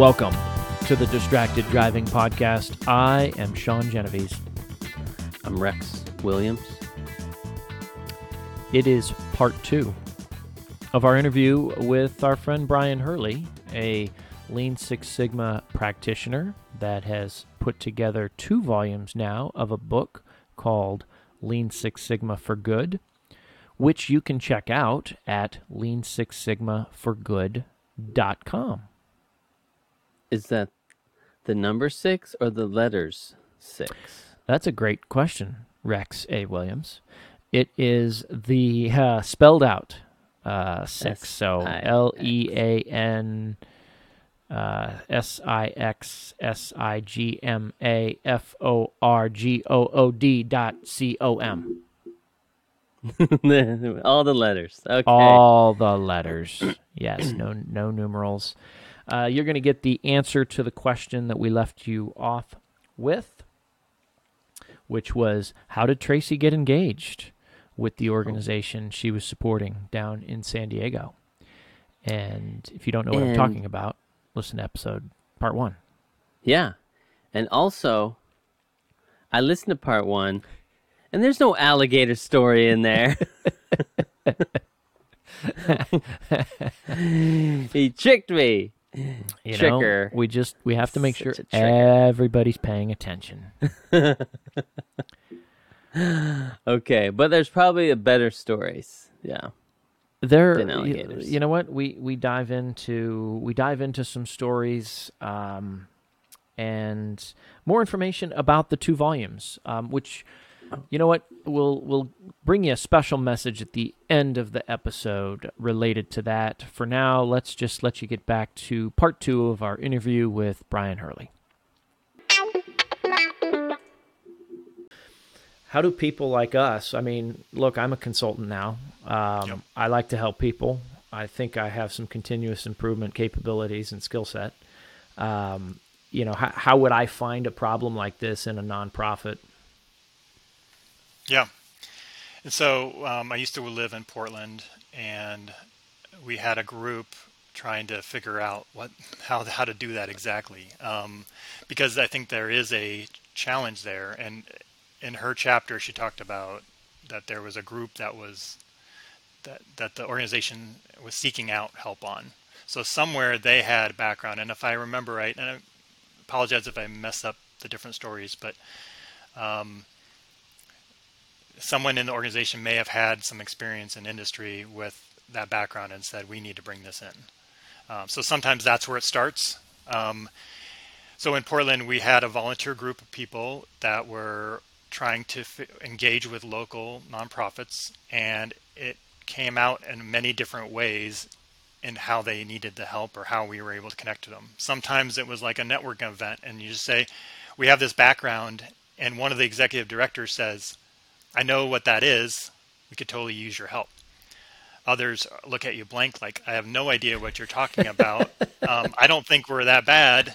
Welcome to the Distracted Driving Podcast. I am Sean Genovese. I'm Rex Williams. It is part two of our interview with our friend Brion Hurley, a Lean Six Sigma practitioner that has put together two volumes now of a book called Lean Six Sigma for Good, which you can check out at lean6sigmaforgood.com. Is that the number six or the letters six? That's a great question, Rex A. Williams. It is the uh, spelled out uh, six. So L E A N uh, S I X S I G M A F O R G O O D dot C O M. All the letters. Okay. All the letters. Yes, no no numerals. Uh, you're going to get the answer to the question that we left you off with, which was how did Tracy get engaged with the organization she was supporting down in San Diego? And if you don't know what And- I'm talking about, listen to episode part one. Yeah. And also, I listened to part one, and there's no alligator story in there. he tricked me. You Tricker. know, we just we have to make Such sure everybody's paying attention. Okay, but there's probably a better stories. Yeah. there than alligators. you know what we we dive into we dive into some stories um and more information about the two volumes um which you know what? We'll we'll bring you a special message at the end of the episode related to that. For now let's just let you get back to part two of our interview with brion hurley. How do people like us i mean look i'm a consultant now. Um, Yep. i like to help people. I think i have some continuous improvement capabilities and skill set. Um, you know how, how would i find a problem like this in a nonprofit Yeah. And so um, I used to live in Portland, and we had a group trying to figure out what how how to do that exactly, um, because I think there is a challenge there. And in her chapter, she talked about that there was a group that was that that the organization was seeking out help on. So somewhere they had background, and if I remember right, and I apologize if I mess up the different stories, but um, someone in the organization may have had some experience in industry with that background and said, we need to bring this in. Um, so sometimes that's where it starts. Um, so in Portland, we had a volunteer group of people that were trying to f- engage with local nonprofits, and it came out in many different ways in how they needed the help or how we were able to connect to them. Sometimes it was like a networking event, and you just say, We have this background, and one of the executive directors says, I know what that is. We could totally use your help. Others look at you blank, like, I have no idea what you're talking about. um, I don't think we're that bad,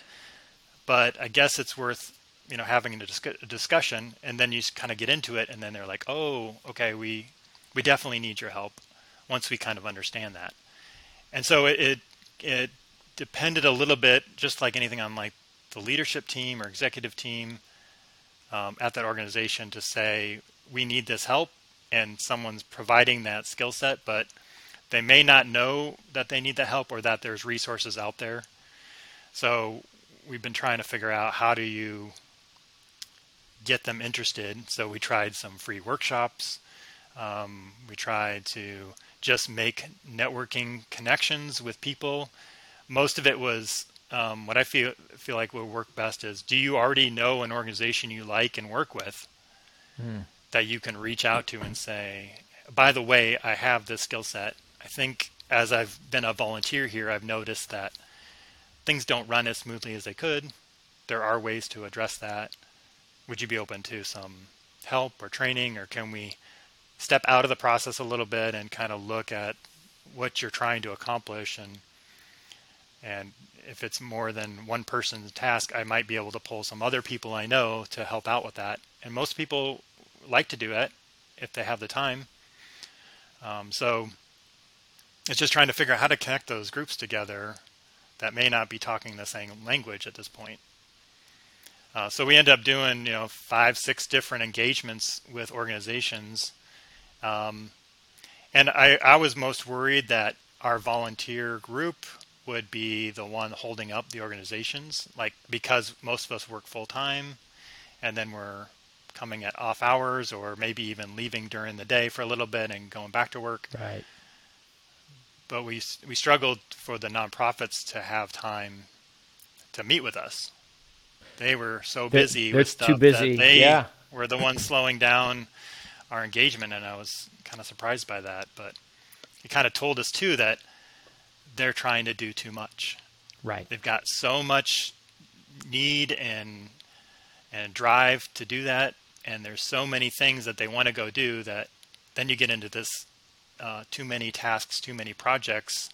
but I guess it's worth you know having a, discu- a discussion, and then you kind of get into it, and then they're like, oh, okay, we we definitely need your help once we kind of understand that. And so it it, it depended a little bit, just like anything on like the leadership team or executive team um, at that organization to say we need this help and someone's providing that skill set but they may not know that they need the help or that there's resources out there. So we've been trying to figure out how do you get them interested. So we tried some free workshops. Um, we tried to just make networking connections with people. Most of it was um, what I feel feel like would work best is do you already know an organization you like and work with that you can reach out to and say, by the way, I have this skill set. I think as I've been a volunteer here, I've noticed that things don't run as smoothly as they could. There are ways to address that. Would you be open to some help or training, or can we step out of the process a little bit and kind of look at what you're trying to accomplish and and if it's more than one person's task, I might be able to pull some other people I know to help out with that. And most people like to do it if they have the time. Um, so it's just trying to figure out how to connect those groups together that may not be talking the same language at this point. Uh, so we end up doing you know five, six different engagements with organizations, um, and I, I was most worried that our volunteer group would be the one holding up the organizations, like because most of us work full time, and then we're coming at off hours or maybe even leaving during the day for a little bit and going back to work. Right. But we we struggled for the nonprofits to have time to meet with us they were so busy they're, with stuff too busy. that they yeah. were the ones slowing down our engagement, and I was kind of surprised by that. But it kind of told us too that they're trying to do too much. Right. They've got so much need and and drive to do that, and there's so many things that they want to go do that then you get into this uh, too many tasks, too many projects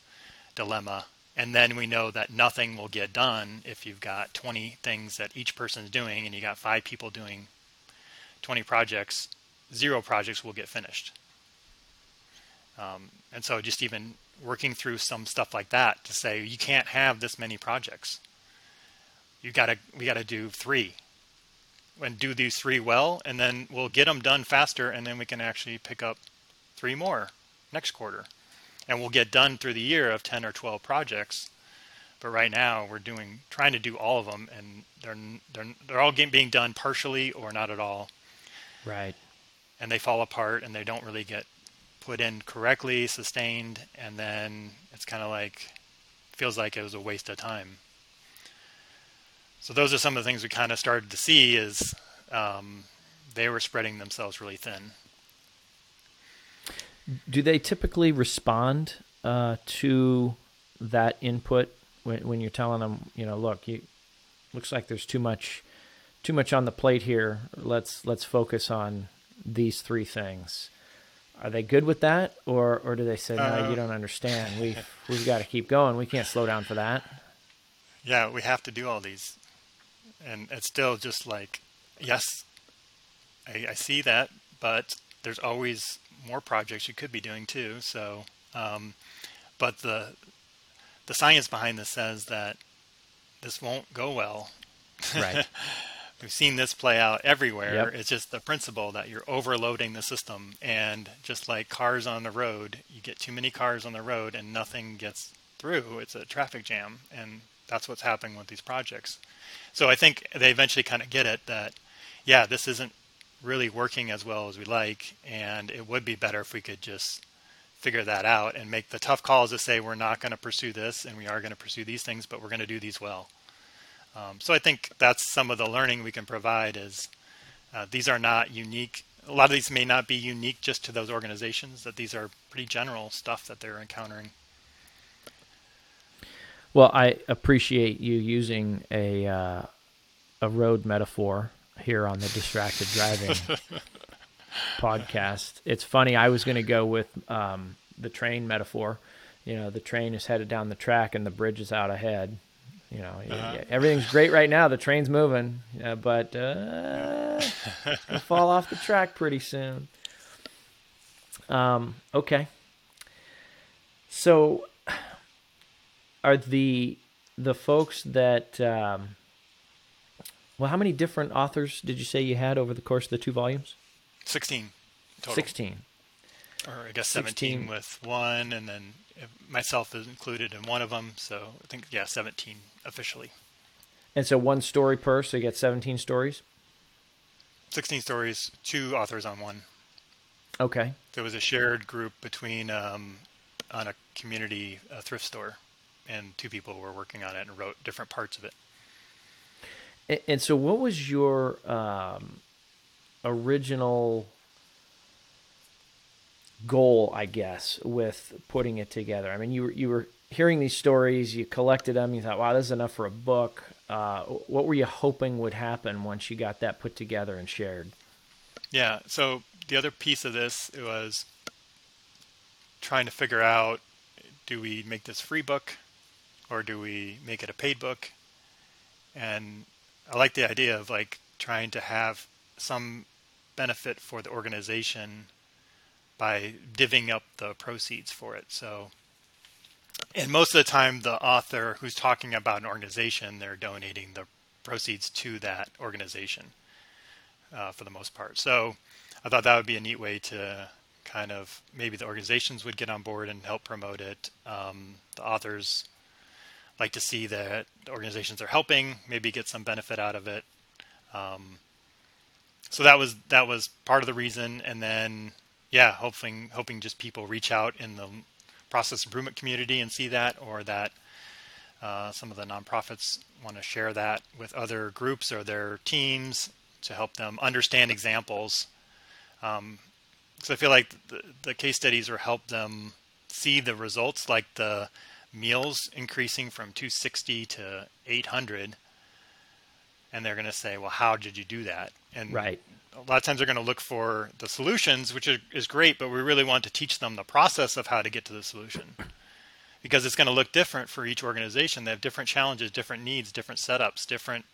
dilemma. And then we know that nothing will get done if you've got 20 things that each person is doing and you got five people doing 20 projects zero projects will get finished. Um, and so just even working through some stuff like that to say you can't have this many projects. You gotta we gotta do three and do these three well and then we'll get them done faster and then we can actually pick up three more next quarter. And we'll get done through the year of 10 or 12 projects. But right now we're doing trying to do all of them and they're they're they're all being done partially or not at all. Right. And they fall apart and they don't really get put in correctly sustained and then it's kind of like feels like it was a waste of time so those are some of the things we kind of started to see is um, they were spreading themselves really thin do they typically respond uh, to that input when, when you're telling them, you know, look, you looks like there's too much too much on the plate here. Let's let's focus on these three things. Are they good with that, or or do they say, no, uh, you don't understand? We we've, we've got to keep going. We can't slow down for that. Yeah, we have to do all these, and it's still just like, yes, I, I see that, but there's always more projects you could be doing too. So, um, but the the science behind this says that this won't go well. Right. We've seen this play out everywhere. Yep. It's just the principle that you're overloading the system, and just like cars on the road, you get too many cars on the road and nothing gets through. It's a traffic jam, and that's what's happening with these projects. So I think they eventually kind of get it that, yeah, this isn't really working as well as we like, and it would be better if we could just figure that out and make the tough calls to say we're not going to pursue this and we are going to pursue these things, but we're going to do these well. Um, so I think that's some of the learning we can provide is uh, these are not unique. A lot of these may not be unique just to those organizations. That these are pretty general stuff that they're encountering. Well, I appreciate you using a uh, a road metaphor here on the distracted driving podcast. It's funny. I was going to go with um, the train metaphor. You know, the train is headed down the track and the bridge is out ahead. You know, uh-huh. yeah, everything's great right now. The train's moving, uh, but uh, it's gonna fall off the track pretty soon. Um, okay. So, are the the folks that um, well, how many different authors did you say you had over the course of the two volumes? 16 total. 16. Or I guess 17 16. with one, and then myself is included in one of them. So I think, yeah, 17 officially. And so one story per, so you get 17 stories? 16 stories, two authors on one. Okay. There was a shared group between um, on a community a thrift store, and two people were working on it and wrote different parts of it. And, and so, what was your um, original goal, I guess, with putting it together? I mean, you were you were hearing these stories, you collected them, you thought, "Wow, this is enough for a book." Uh, what were you hoping would happen once you got that put together and shared? Yeah. So the other piece of this was trying to figure out: do we make this free book, or do we make it a paid book? And I like the idea of like trying to have some benefit for the organization by divvying up the proceeds for it. So and most of the time, the author who's talking about an organization, they're donating the proceeds to that organization uh, for the most part. So I thought that would be a neat way to kind of maybe the organizations would get on board and help promote it. Um, the authors like to see that organizations are helping, maybe get some benefit out of it. Um, so that was that was part of the reason, and then yeah, hoping hoping just people reach out in the process improvement community and see that, or that uh, some of the nonprofits want to share that with other groups or their teams to help them understand examples. Um, so I feel like the, the case studies will help them see the results, like the meals increasing from 260 to 800 and they're going to say well how did you do that? And right. a lot of times they're going to look for the solutions which is great but we really want to teach them the process of how to get to the solution. Because it's going to look different for each organization. They have different challenges different needs different setups different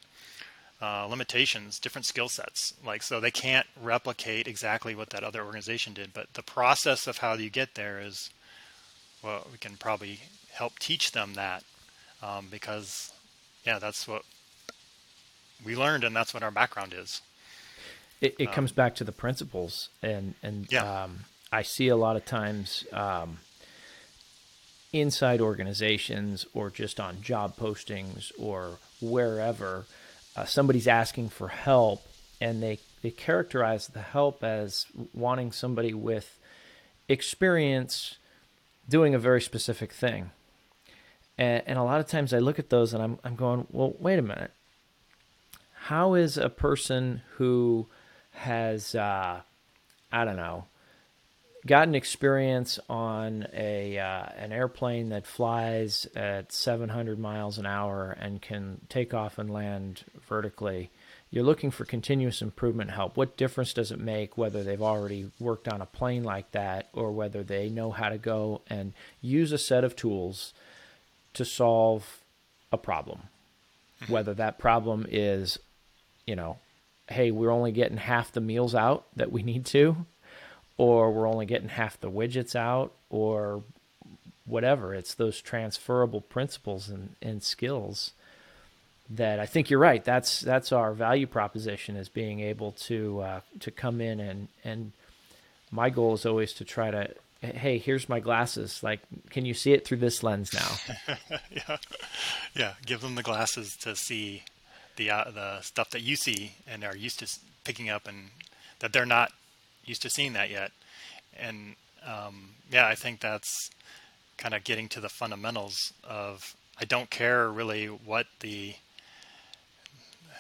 uh, limitations different skill sets. Like so they can't replicate exactly what that other organization did but the process of how you get there is well we can probably help teach them that um, because yeah that's what we learned and that's what our background is it, it um, comes back to the principles and and yeah. um, i see a lot of times um, inside organizations or just on job postings or wherever uh, somebody's asking for help and they they characterize the help as wanting somebody with experience doing a very specific thing and, and a lot of times I look at those and I'm, I'm going, well, wait a minute. How is a person who has, uh, I don't know, gotten experience on a uh, an airplane that flies at 700 miles an hour and can take off and land vertically. You're looking for continuous improvement help. What difference does it make whether they've already worked on a plane like that or whether they know how to go and use a set of tools to solve a problem. Mm-hmm. Whether that problem is, you know, hey, we're only getting half the meals out that we need to, or we're only getting half the widgets out, or whatever. It's those transferable principles and, and skills that I think you're right. That's that's our value proposition is being able to uh, to come in and and my goal is always to try to hey, here's my glasses. Like, can you see it through this lens now? yeah, yeah. Give them the glasses to see the uh, the stuff that you see and are used to picking up, and that they're not used to seeing that yet. And um, yeah, I think that's kind of getting to the fundamentals of. I don't care really what the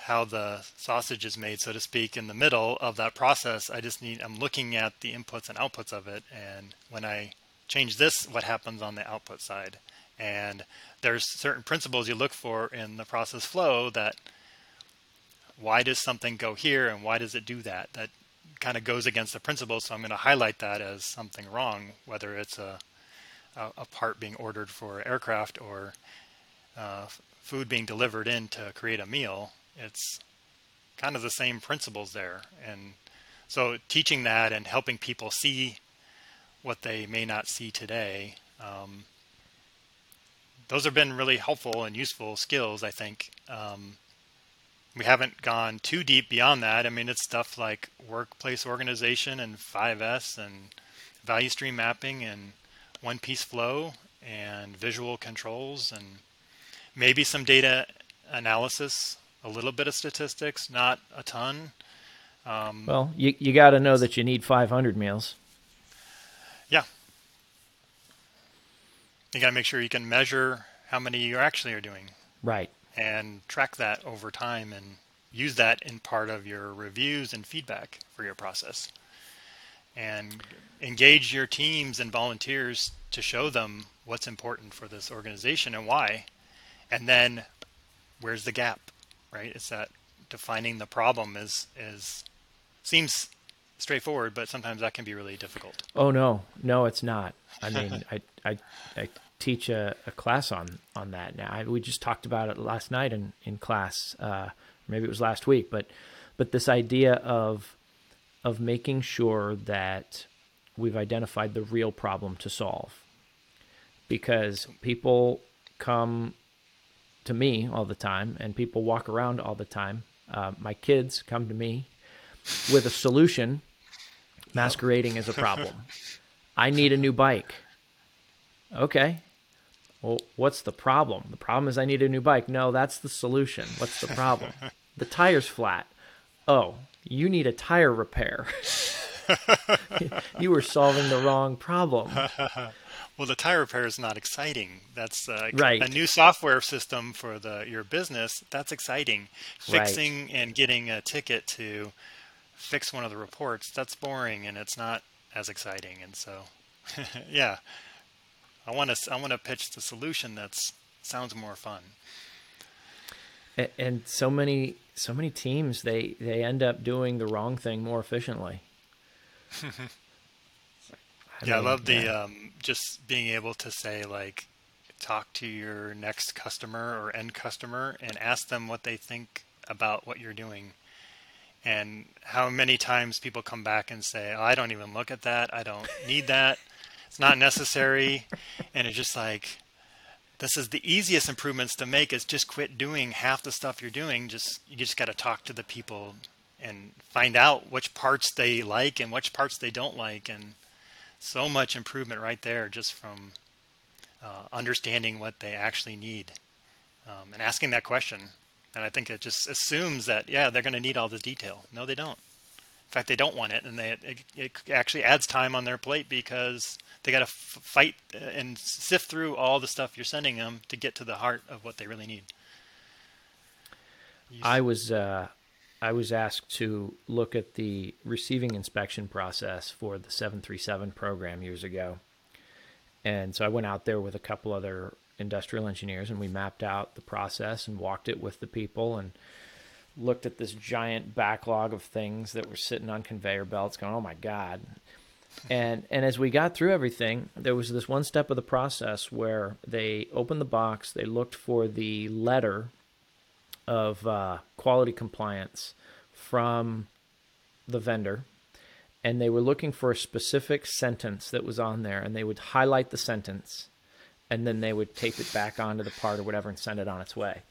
how the sausage is made, so to speak, in the middle of that process. I just need, I'm looking at the inputs and outputs of it. And when I change this, what happens on the output side? And there's certain principles you look for in the process flow that why does something go here and why does it do that? That kind of goes against the principle. So I'm going to highlight that as something wrong, whether it's a, a, a part being ordered for aircraft or uh, food being delivered in to create a meal it's kind of the same principles there. And so teaching that and helping people see what they may not see today, um, those have been really helpful and useful skills, I think. Um, we haven't gone too deep beyond that. I mean, it's stuff like workplace organization and 5S and value stream mapping and one piece flow and visual controls and maybe some data analysis a little bit of statistics, not a ton. Um, well, you you got to know that you need 500 meals. Yeah. You got to make sure you can measure how many you actually are doing. Right. And track that over time and use that in part of your reviews and feedback for your process. And engage your teams and volunteers to show them what's important for this organization and why. And then where's the gap? Right? It's that defining the problem is is seems straightforward, but sometimes that can be really difficult. Oh no, no, it's not. I mean, I, I I teach a, a class on on that now. I, we just talked about it last night in in class. Uh, maybe it was last week, but but this idea of of making sure that we've identified the real problem to solve because people come to me all the time and people walk around all the time. Uh, my kids come to me with a solution masquerading as a problem. I need a new bike. Okay. Well, what's the problem? The problem is I need a new bike. No, that's the solution. What's the problem? the tire's flat. Oh, you need a tire repair. you were solving the wrong problem. Well, the tire repair is not exciting. That's uh, right. a new software system for the your business. That's exciting. Fixing right. and getting a ticket to fix one of the reports. That's boring, and it's not as exciting. And so, yeah, I want to I want to pitch the solution that sounds more fun. And, and so many so many teams they they end up doing the wrong thing more efficiently. I yeah, mean, I love the yeah. um, just being able to say like talk to your next customer or end customer and ask them what they think about what you're doing. And how many times people come back and say oh, i don't even look at that. I don't need that. It's not necessary. And it's just like this is the easiest improvements to make is just quit doing half the stuff you're doing. Just you just got to talk to the people and find out which parts they like and which parts they don't like and so much improvement right there just from uh, understanding what they actually need um, and asking that question. And i think it just assumes that yeah they're going to need all the detail. No they don't. In fact they don't want it and they, it, it actually adds time on their plate because they got to f- fight and sift through all the stuff you're sending them to get to the heart of what they really need. I was uh, I was asked to look at the receiving inspection process for the 737 program years ago, and so I went out there with a couple other industrial engineers and we mapped out the process and walked it with the people and looked at this giant backlog of things that were sitting on conveyor belts going oh my god. And and as we got through everything, there was this one step of the process where they opened the box, they looked for the letter of uh, quality compliance from the vendor, and they were looking for a specific sentence that was on there, and they would highlight the sentence, and then they would tape it back onto the part or whatever and send it on its way.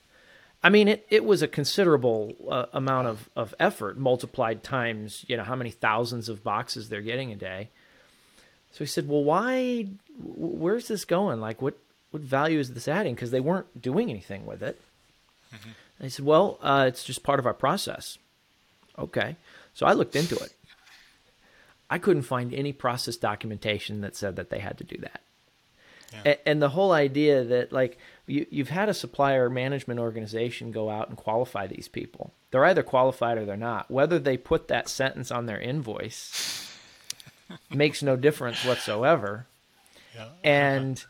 I mean, it, it was a considerable uh, amount of, of effort multiplied times, you know, how many thousands of boxes they're getting a day. So he said, well, why, where's this going? Like, what, what value is this adding? Because they weren't doing anything with it. Mm-hmm. I said, well, uh, it's just part of our process. Okay. So I looked into it. I couldn't find any process documentation that said that they had to do that. Yeah. And the whole idea that like you, you've had a supplier management organization go out and qualify these people. They're either qualified or they're not. Whether they put that sentence on their invoice makes no difference whatsoever. Yeah. And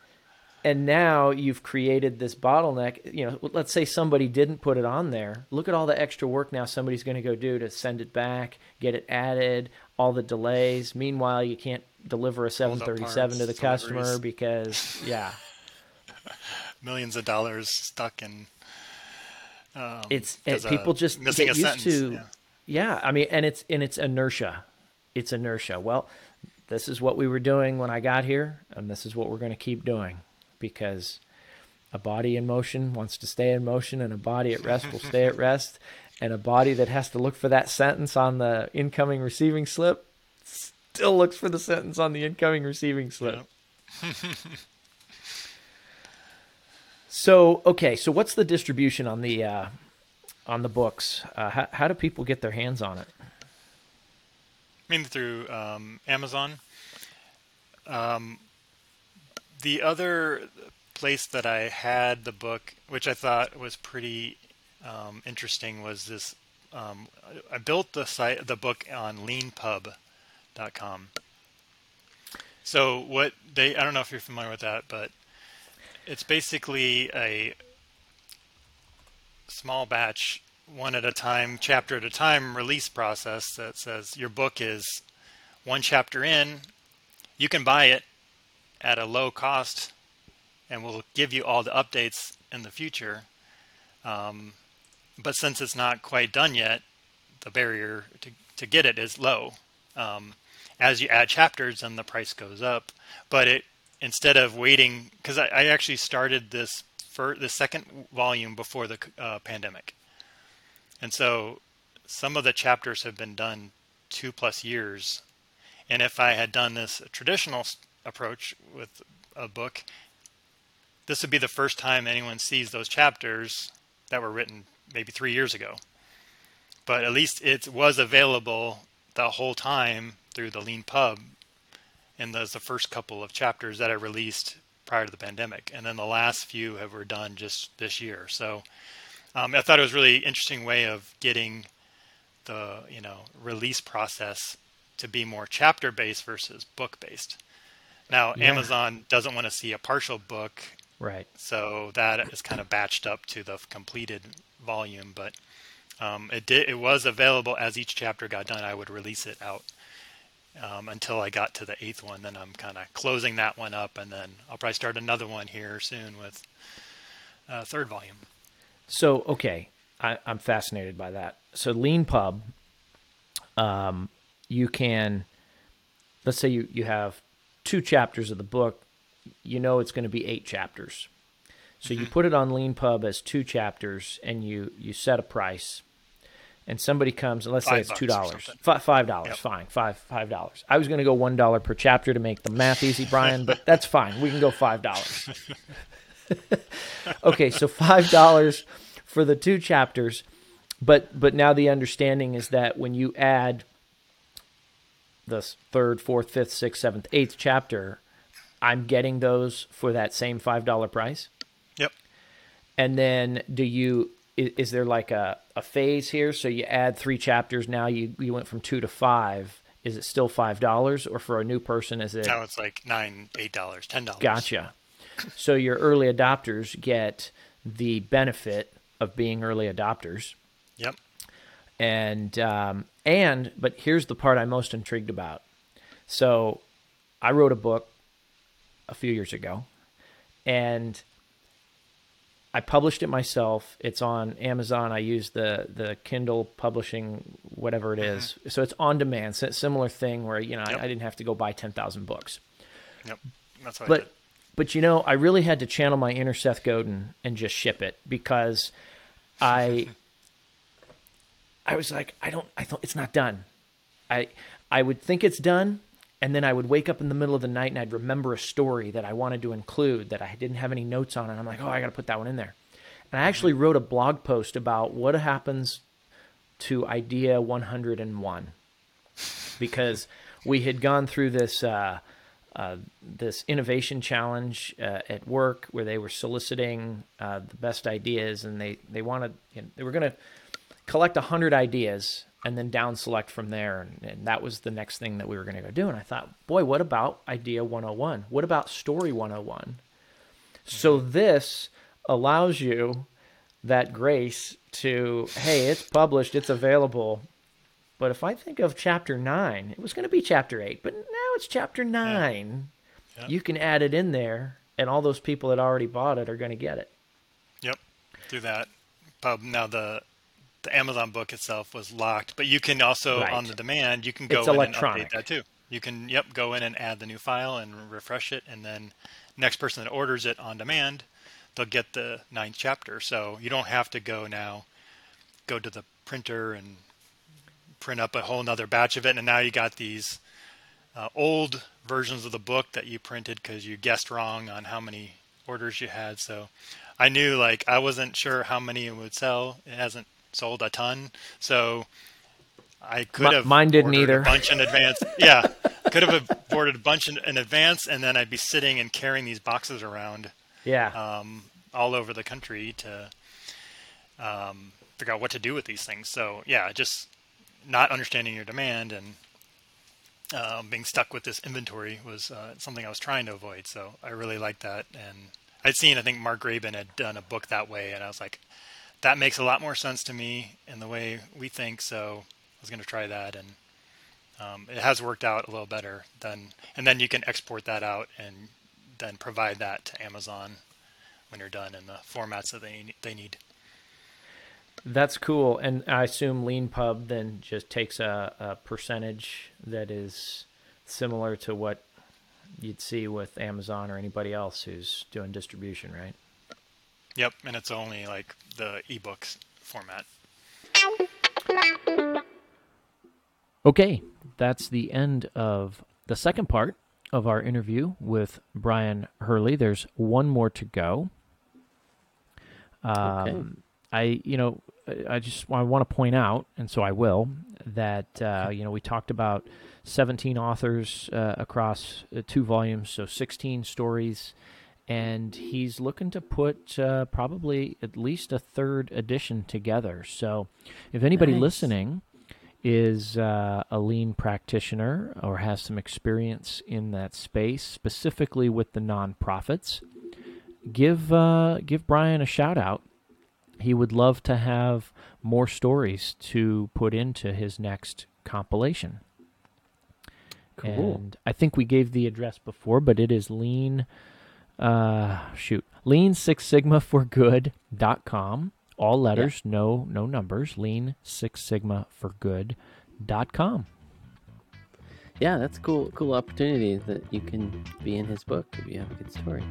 and now you've created this bottleneck. You know, let's say somebody didn't put it on there. Look at all the extra work now somebody's going to go do to send it back, get it added, all the delays. Meanwhile, you can't deliver a 737 to the customer because yeah. Millions of dollars stuck in um, it's it, people just get used sentence. to yeah. yeah i mean and it's and it's inertia it's inertia well this is what we were doing when i got here and this is what we're going to keep doing because a body in motion wants to stay in motion and a body at rest will stay at rest and a body that has to look for that sentence on the incoming receiving slip still looks for the sentence on the incoming receiving slip. Yep. so okay, so what's the distribution on the uh, on the books? Uh, how, how do people get their hands on it? I mean through um, Amazon. Um, the other place that I had the book, which I thought was pretty um, interesting, was this. Um, I built the site, the book on LeanPub.com. So what they I don't know if you're familiar with that, but it's basically a small batch, one at a time, chapter at a time release process that says your book is one chapter in, you can buy it at a low cost, and we'll give you all the updates in the future. Um, but since it's not quite done yet, the barrier to, to get it is low. Um, as you add chapters, then the price goes up. But it instead of waiting, because I, I, actually started this for the second volume before the uh, pandemic, and so some of the chapters have been done two plus years. And if I had done this traditional approach with a book, this would be the first time anyone sees those chapters that were written maybe three years ago. But at least it was available the whole time through the LeanPub. And those the first couple of chapters that I released prior to the pandemic. And then the last few have were done just this year. So um, I thought it was really interesting way of getting the you know release process to be more chapter based versus book based. Now yeah. Amazon doesn't want to see a partial book, right? So that is kind of batched up to the completed volume, but um, it did it was available as each chapter got done. I would release it out um, until I got to the eighth one. Then I'm kind of closing that one up, and then I'll probably start another one here soon with a third volume. So okay, I, am fascinated by that. So LeanPub, um, you can, let's say you, you have two chapters of the book, you know it's going to be eight chapters. So you mm-hmm. put it on LeanPub as two chapters, and you you set a price, and somebody comes and let's five say it's two dollars, five dollars, yep. fine, five five dollars. I was going to go one dollar per chapter to make the math easy, Brion, but that's fine. We can go five dollars. okay, so five dollars for the two chapters. But but now the understanding is that when you add the third, fourth, fifth, sixth, seventh, eighth chapter, I'm getting those for that same five dollar price. Yep. And then do you is, is, there like a, a phase here? So you add three chapters, now you, you went from two to five. Is it still five dollars or for a new person is it now it's like nine, eight dollars, ten dollars. Gotcha. So your early adopters get the benefit of being early adopters. Yep. And um, and but here's the part I'm most intrigued about. So, I wrote a book a few years ago, and I published it myself. It's on Amazon. I use the the Kindle publishing, whatever it is. Mm-hmm. So it's on demand. So it's similar thing where you know yep. I, I, didn't have to go buy ten thousand books. Yep, that's what. But but you know I really had to channel my inner Seth Godin and just ship it because I I was like, I don't I thought it's not done. I I would think it's done and then I would wake up in the middle of the night and I'd remember a story that I wanted to include that I didn't have any notes on and I'm like, "Oh, I got to put that one in there." And I actually wrote a blog post about what happens to idea 101 because we had gone through this uh, uh, this innovation challenge uh, at work where they were soliciting uh, the best ideas and they they wanted you know, they were going to collect 100 ideas and then down select from there and, and that was the next thing that we were going to go do and i thought boy what about idea 101 what about story 101 mm-hmm. so this allows you that grace to hey it's published it's available but if I think of chapter nine, it was going to be chapter eight, but now it's chapter nine. Yeah. Yeah. You can add it in there, and all those people that already bought it are going to get it. Yep, through that pub. Now the the Amazon book itself was locked, but you can also right. on the demand you can go it's in electronic. and update that too. You can yep go in and add the new file and refresh it, and then next person that orders it on demand, they'll get the ninth chapter. So you don't have to go now, go to the printer and print up a whole nother batch of it, and now you got these uh, old versions of the book that you printed because you guessed wrong on how many orders you had. So I knew like I wasn't sure how many it would sell. It hasn't sold a ton, so I could have mine didn't either. A bunch in advance, yeah. could have ordered a bunch in, in, advance, and then I'd be sitting and carrying these boxes around, yeah, um, all over the country to um, figure out what to do with these things. So yeah, just not understanding your demand and um, being stuck with this inventory was uh, something I was trying to avoid. So I really liked that. And I'd seen, I think Mark Graban had done a book that way, and I was like, that makes a lot more sense to me in the way we think. So I was going to try that, and um, it has worked out a little better. Than, and then you can export that out and then provide that to Amazon when you're done in the formats that they they need. That's cool. And I assume LeanPub then just takes a, a percentage that is similar to what you'd see with Amazon or anybody else who's doing distribution, right? Yep, and it's only like the ebooks format. Okay, that's the end of the second part of our interview with Brion Hurley. There's one more to go. Um, Okay. I, you know, I I just I want to point out, and so I will, that uh, you know we talked about 17 authors uh, across uh, two volumes, so 16 stories, and he's looking to put uh, probably at least a third edition together. So, if anybody Nice. listening is uh, a lean practitioner or has some experience in that space, specifically with the nonprofits, give uh, give Brion a shout out. He would love to have more stories to put into his next compilation. Cool. And I think we gave the address before, but it is lean uh shoot. Lean Six Sigma for good.com. All letters, no no numbers. Lean Six Sigma for good.com. Yeah, that's cool. Cool opportunity that you can be in his book if you have a good story.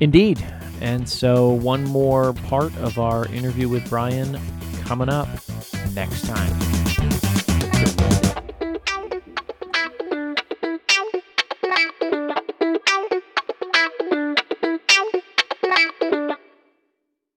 Indeed. And so, one more part of our interview with Brion coming up next time.